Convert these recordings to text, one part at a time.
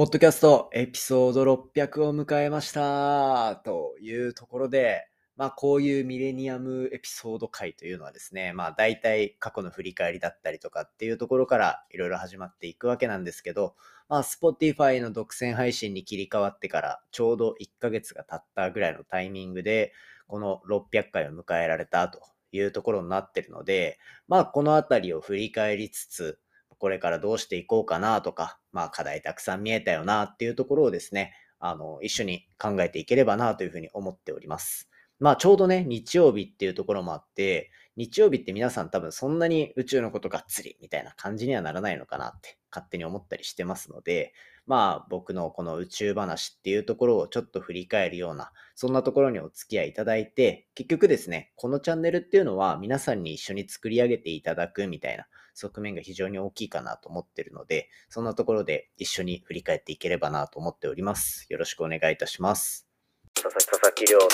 ポッドキャストエピソード600を迎えましたというところで、まあこういうミレニアムエピソード回というのはですね、まあ大体過去の振り返りだったりとかっていうところからいろいろ始まっていくわけなんですけど、まあ Spotify の独占配信に切り替わってからちょうど1ヶ月が経ったぐらいのタイミングで、この600回を迎えられたというところになってるので、まあこのあたりを振り返りつつ、これからどうしていこうかなとか、まあ課題たくさん見えたよなっていうところをですね、あの、一緒に考えていければなというふうに思っております。まあちょうどね、日曜日っていうところもあって、日曜日って皆さん多分そんなに宇宙のことがっつりみたいな感じにはならないのかなって勝手に思ったりしてますので、まあ僕のこの宇宙話っていうところをちょっと振り返るような、そんなところにお付き合いいただいて、結局ですね、このチャンネルっていうのは皆さんに一緒に作り上げていただくみたいな側面が非常に大きいかなと思ってるので、そんなところで一緒に振り返っていければなと思っております。よろしくお願いいたします。佐々木亮の宇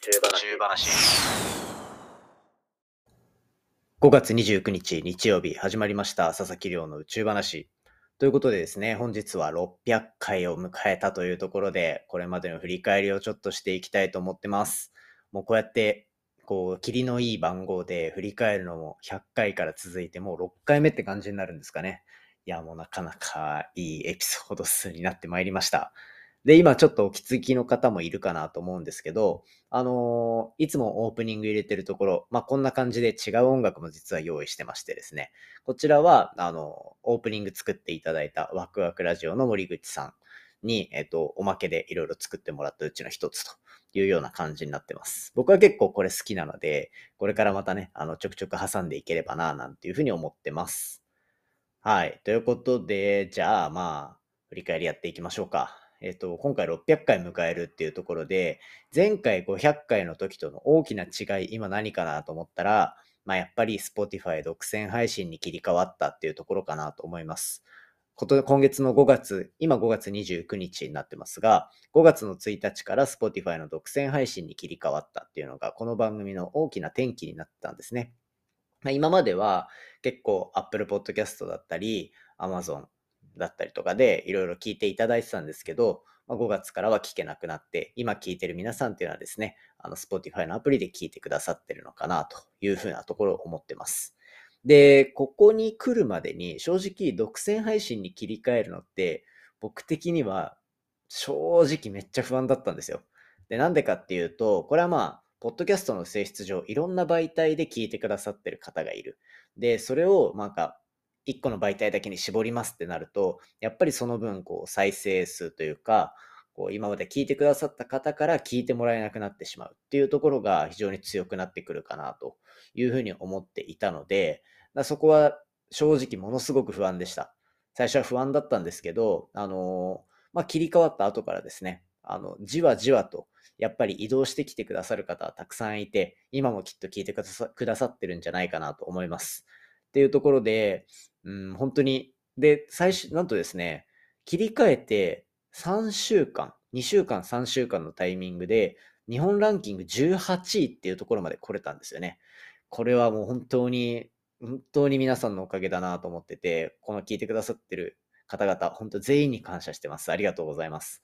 宙話。5月29日日曜日始まりました佐々木亮の宇宙話。ということでですね、本日は600回を迎えたというところで、これまでの振り返りをちょっとしていきたいと思ってます。もうこうやって、こう、霧のいい番号で振り返るのも100回から続いてもう6回目って感じになるんですかね。いや、もうなかなかいいエピソード数になってまいりました。で、今ちょっとお気づきの方もいるかなと思うんですけど、あのー、いつもオープニング入れてるところ、まあ、こんな感じで違う音楽も実は用意してましてですね、こちらは、あの、オープニング作っていただいたワクワクラジオの森口さんに、えっ、と、おまけでいろいろ作ってもらったうちの一つというような感じになってます。僕は結構これ好きなので、これからまたね、あの、ちょくちょく挟んでいければな、なんていうふうに思ってます。はい。ということで、じゃあ、まあ、振り返りやっていきましょうか。えっと、今回600回迎えるっていうところで、前回500回の時との大きな違い、今何かなと思ったら、まあ、やっぱり Spotify 独占配信に切り替わったっていうところかなと思います。今月の5月、今5月29日になってますが、5月の1日から Spotify の独占配信に切り替わったっていうのが、この番組の大きな転機になったんですね。まあ、今までは結構 Apple Podcast だったり、Amazon だったりとかでいろいろ聞いていただいてたんですけど、まあ、5月からは聞けなくなって、今聞いてる皆さんっていうのはですね、あの、Spotify のアプリで聞いてくださってるのかなというふうなところを思ってます。で、ここに来るまでに正直独占配信に切り替えるのって僕的には正直めっちゃ不安だったんですよ。で、なんでかっていうと、これはまあ、ポッドキャストの性質上、いろんな媒体で聞いてくださってる方がいる。で、それをなんか1個の媒体だけに絞りますってなると、やっぱりその分、こう、再生数というか、こう、今まで聞いてくださった方から聞いてもらえなくなってしまうっていうところが非常に強くなってくるかなというふうに思っていたので、そこは正直ものすごく不安でした。最初は不安だったんですけど、あのまあ、切り替わった後からですね、あの、じわじわと、やっぱり移動してきてくださる方はたくさんいて、今もきっと聞いてくださってるんじゃないかなと思います。っていうところで、うん、本当に、で、最初、なんとですね、切り替えて3週間、2週間、3週間のタイミングで、日本ランキング18位っていうところまで来れたんですよね。これはもう本当に、本当に皆さんのおかげだなと思ってて、この聞いてくださってる方々、本当全員に感謝してます。ありがとうございます。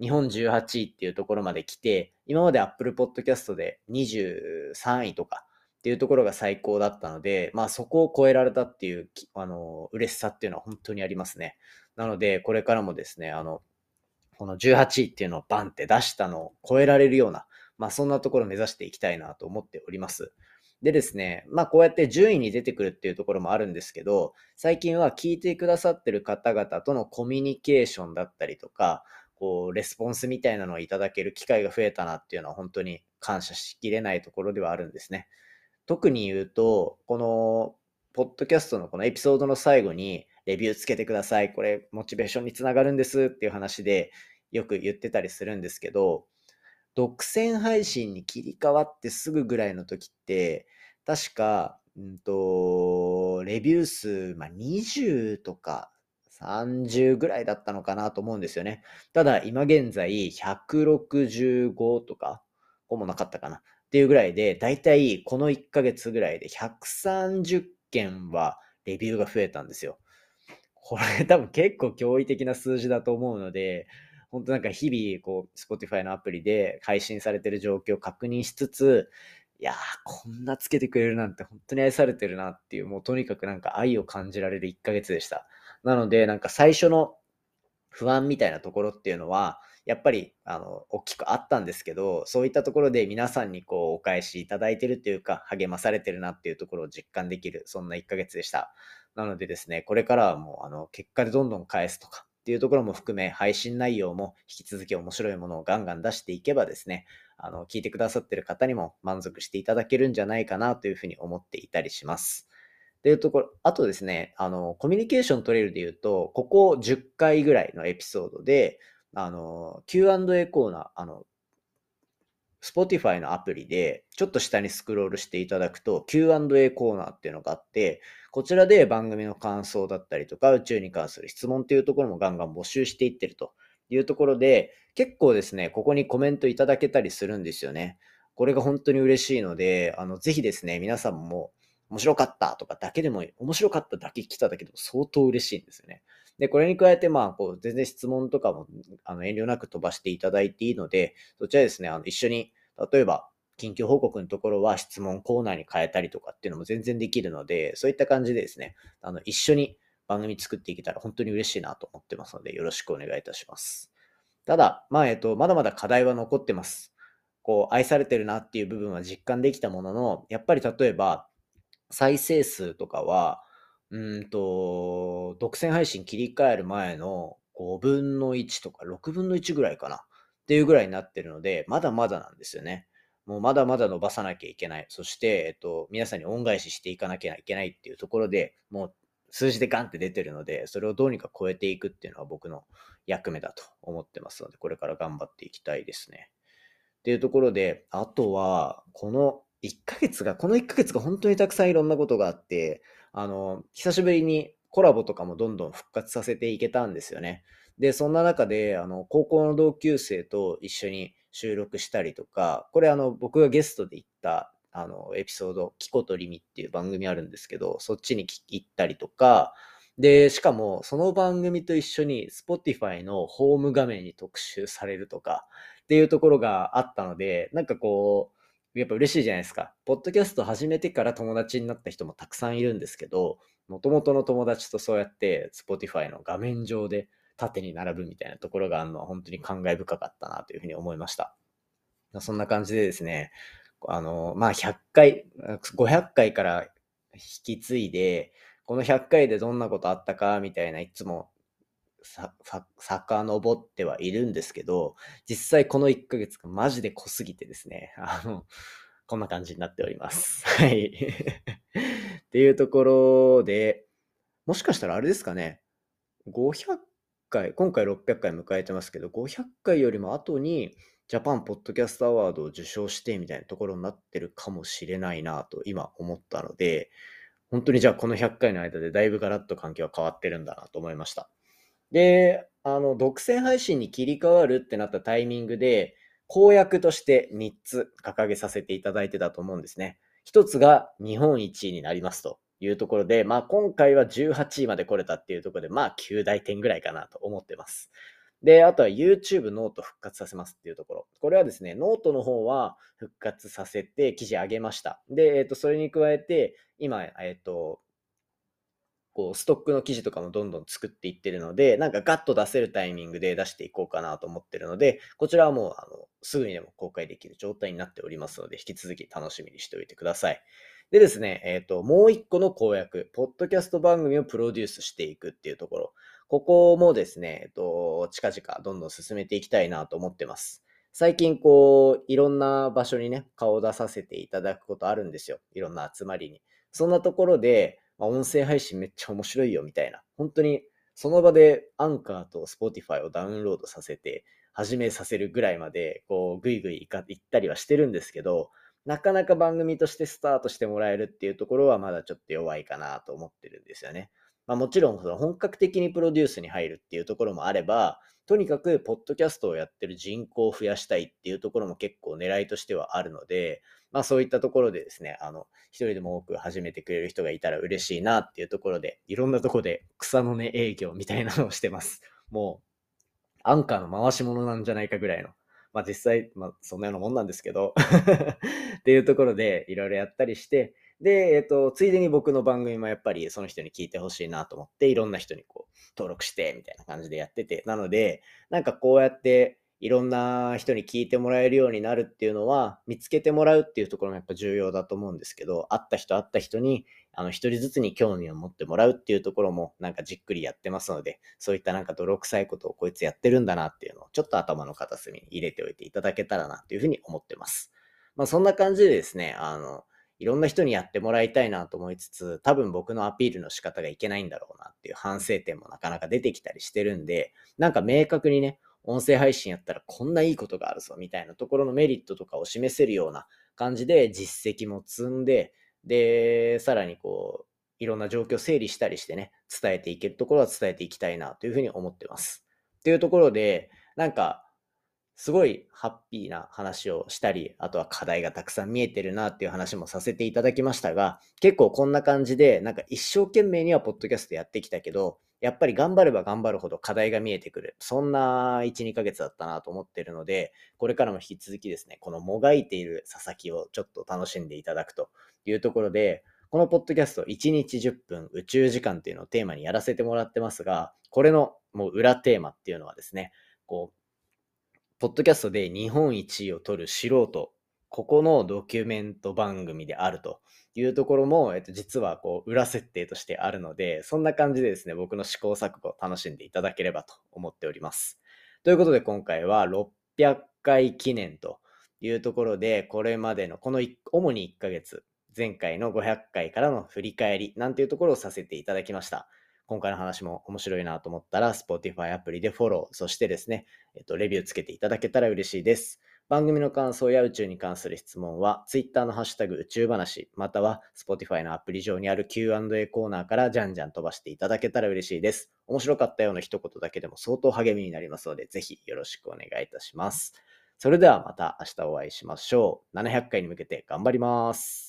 日本18位っていうところまで来て、今まで Apple Podcast で23位とかっていうところが最高だったので、まあそこを超えられたっていう、あの、嬉しさっていうのは本当にありますね。なので、これからもですね、あの、この18位っていうのをバンって出したのを超えられるような、まあそんなところを目指していきたいなと思っております。でですね、まあこうやって順位に出てくるっていうところもあるんですけど、最近は聞いてくださってる方々とのコミュニケーションだったりとか、こう、レスポンスみたいなのをいただける機会が増えたなっていうのは本当に感謝しきれないところではあるんですね。特に言うと、この、ポッドキャストのこのエピソードの最後に、レビューつけてください。これ、モチベーションにつながるんですっていう話で、よく言ってたりするんですけど、独占配信に切り替わってすぐぐらいの時って、確か、うんと、レビュー数、まあ、20とか30ぐらいだったのかなと思うんですよね。ただ、今現在165とか、ほぼなかったかな。っていうぐらいで、だいたいこの1ヶ月ぐらいで130件はレビューが増えたんですよ。これ多分結構驚異的な数字だと思うので、本当なんか日々、こう、Spotify のアプリで配信されてる状況を確認しつつ、いやー、こんなつけてくれるなんて本当に愛されてるなっていう、もうとにかくなんか愛を感じられる1ヶ月でした。なので、なんか最初の不安みたいなところっていうのは、やっぱり、あの、大きくあったんですけど、そういったところで皆さんにこう、お返しいただいてるっていうか、励まされてるなっていうところを実感できる、そんな1ヶ月でした。なのでですね、これからはもう、あの、結果でどんどん返すとかっていうところも含め、配信内容も引き続き面白いものをガンガン出していけばですね、あの、聞いてくださってる方にも満足していただけるんじゃないかなというふうに思っていたりします。っていうところ、あとですね、あの、コミュニケーション取れるで言うと、ここ10回ぐらいのエピソードで、あの、Q&A コーナー、あの、Spotify のアプリで、ちょっと下にスクロールしていただくと、Q&A コーナーっていうのがあって、こちらで番組の感想だったりとか、宇宙に関する質問っていうところもガンガン募集していってるというところで、結構ですね、ここにコメントいただけたりするんですよね。これが本当に嬉しいので、あの、ぜひですね、皆さんも面白かったとかだけでも、面白かっただけ来ただけでも相当嬉しいんですよね。で、これに加えて、まあ、こう、全然質問とかも、あの、遠慮なく飛ばしていただいていいので、そちらですね、あの、一緒に、例えば、緊急報告のところは質問コーナーに変えたりとかっていうのも全然できるので、そういった感じでですね、あの、一緒に番組作っていけたら本当に嬉しいなと思ってますので、よろしくお願いいたします。ただ、まあ、えっと、まだまだ課題は残ってます。こう、愛されてるなっていう部分は実感できたものの、やっぱり例えば、再生数とかは、うんと、独占配信切り替える前の5分の1とか6分の1ぐらいかなっていうぐらいになってるので、まだまだなんですよね。もうまだまだ伸ばさなきゃいけない。そして、えっと、皆さんに恩返ししていかなきゃいけないっていうところで、もう数字でガンって出てるので、それをどうにか超えていくっていうのは僕の役目だと思ってますので、これから頑張っていきたいですね。っていうところで、あとは、この1ヶ月が、この1ヶ月が本当にたくさんいろんなことがあって、あの、久しぶりにコラボとかもどんどん復活させていけたんですよね。で、そんな中で、あの、高校の同級生と一緒に収録したりとか、これあの、僕がゲストで行った、あの、エピソード、キコとリミっていう番組あるんですけど、そっちに行ったりとか、で、しかも、その番組と一緒に Spotify のホーム画面に特集されるとかっていうところがあったので、なんかこう、やっぱ嬉しいじゃないですか。ポッドキャスト始めてから友達になった人もたくさんいるんですけど、もともとの友達とそうやって Spotify の画面上で縦に並ぶみたいなところがあるのは本当に感慨深かったなというふうに思いました。そんな感じでですね、あの、まあ、100回、500回から引き継いで、この100回でどんなことあったかみたいないつもさ、さ、遡ってはいるんですけど、実際この1ヶ月がマジで濃すぎてですね、あの、こんな感じになっております。はい。っていうところで、もしかしたらあれですかね、500回、今回600回迎えてますけど、500回よりも後に、ジャパンポッドキャストアワードを受賞してみたいなところになってるかもしれないなと今思ったので、本当にじゃあこの100回の間でだいぶガラッと環境は変わってるんだなと思いました。で、あの、独占配信に切り替わるってなったタイミングで、公約として3つ掲げさせていただいてたと思うんですね。1つが日本一になりますというところで、まあ今回は18位まで来れたっていうところで、まあ及第点ぐらいかなと思ってます。で、あとは YouTube ノート復活させますっていうところ。これはですね、ノートの方は復活させて記事上げました。で、えっ、ー、と、それに加えて、今、えっ、ー、と、こう、ストックの記事とかもどんどん作っていってるので、なんかガッと出せるタイミングで出していこうかなと思ってるので、こちらはもう、あの、すぐにでも公開できる状態になっておりますので、引き続き楽しみにしておいてください。でですね、えっ、ー、と、もう一個の公約、ポッドキャスト番組をプロデュースしていくっていうところ、ここもですね、えっ、ー、と、近々どんどん進めていきたいなと思ってます。最近こう、いろんな場所にね、顔を出させていただくことあるんですよ。いろんな集まりに。そんなところで、まあ、音声配信めっちゃ面白いよみたいな、本当にその場でアンカーと Spotify をダウンロードさせて始めさせるぐらいまで、こう、ぐいぐい行ったりはしてるんですけど、なかなか番組としてスタートしてもらえるっていうところはまだちょっと弱いかなと思ってるんですよね。まあ、もちろんその本格的にプロデュースに入るっていうところもあれば、とにかくポッドキャストをやってる人口を増やしたいっていうところも結構狙いとしてはあるので、まあそういったところでですね、あの、一人でも多く始めてくれる人がいたら嬉しいなっていうところで、いろんなところで草の根営業みたいなのをしてます。もう、アンカーの回し物なんじゃないかぐらいの。まあ実際、まあそんなようなもんなんですけど。っていうところでいろいろやったりして、で、えっ、と、ついでに僕の番組もやっぱりその人に聞いてほしいなと思って、いろんな人にこう、登録して、みたいな感じでやってて、なので、なんかこうやって、いろんな人に聞いてもらえるようになるっていうのは、見つけてもらうっていうところもやっぱ重要だと思うんですけど、会った人会った人に、あの、一人ずつに興味を持ってもらうっていうところも、なんかじっくりやってますので、そういったなんか泥臭いことをこいつやってるんだなっていうのを、ちょっと頭の片隅に入れておいていただけたらなっていうふうに思ってます。まあそんな感じでですね、あの、いろんな人にやってもらいたいなと思いつつ、多分僕のアピールの仕方がいけないんだろうなっていう反省点もなかなか出てきたりしてるんで、なんか明確にね、音声配信やったらこんないいことがあるぞみたいなところのメリットとかを示せるような感じで実績も積んで、で、さらにこう、いろんな状況を整理したりしてね、伝えていけるところは伝えていきたいなというふうに思ってます。っていうところで、なんか、すごいハッピーな話をしたり、あとは課題がたくさん見えてるなっていう話もさせていただきましたが、結構こんな感じで、なんか一生懸命にはポッドキャストやってきたけど、やっぱり頑張れば頑張るほど課題が見えてくる。そんな1、2ヶ月だったなと思ってるので、これからも引き続きですね、このもがいている佐々木をちょっと楽しんでいただくというところで、このポッドキャスト1日10分宇宙時間っていうのをテーマにやらせてもらってますが、これのもう裏テーマっていうのはですね、こう、ポッドキャストで日本一位を取る素人、ここのドキュメント番組であるというところも、えっと、実はこう裏設定としてあるので、そんな感じでですね、僕の試行錯誤を楽しんでいただければと思っております。ということで今回は600回記念というところで、これまでのこの主に1ヶ月、前回の500回からの振り返りなんていうところをさせていただきました。今回の話も面白いなと思ったら、Spotify アプリでフォロー、そしてですね、えっと、レビューつけていただけたら嬉しいです。番組の感想や宇宙に関する質問は、Twitter のハッシュタグ宇宙話、または Spotify のアプリ上にある Q&A コーナーからじゃんじゃん飛ばしていただけたら嬉しいです。面白かったような一言だけでも相当励みになりますので、ぜひよろしくお願いいたします。それではまた明日お会いしましょう。700回に向けて頑張ります。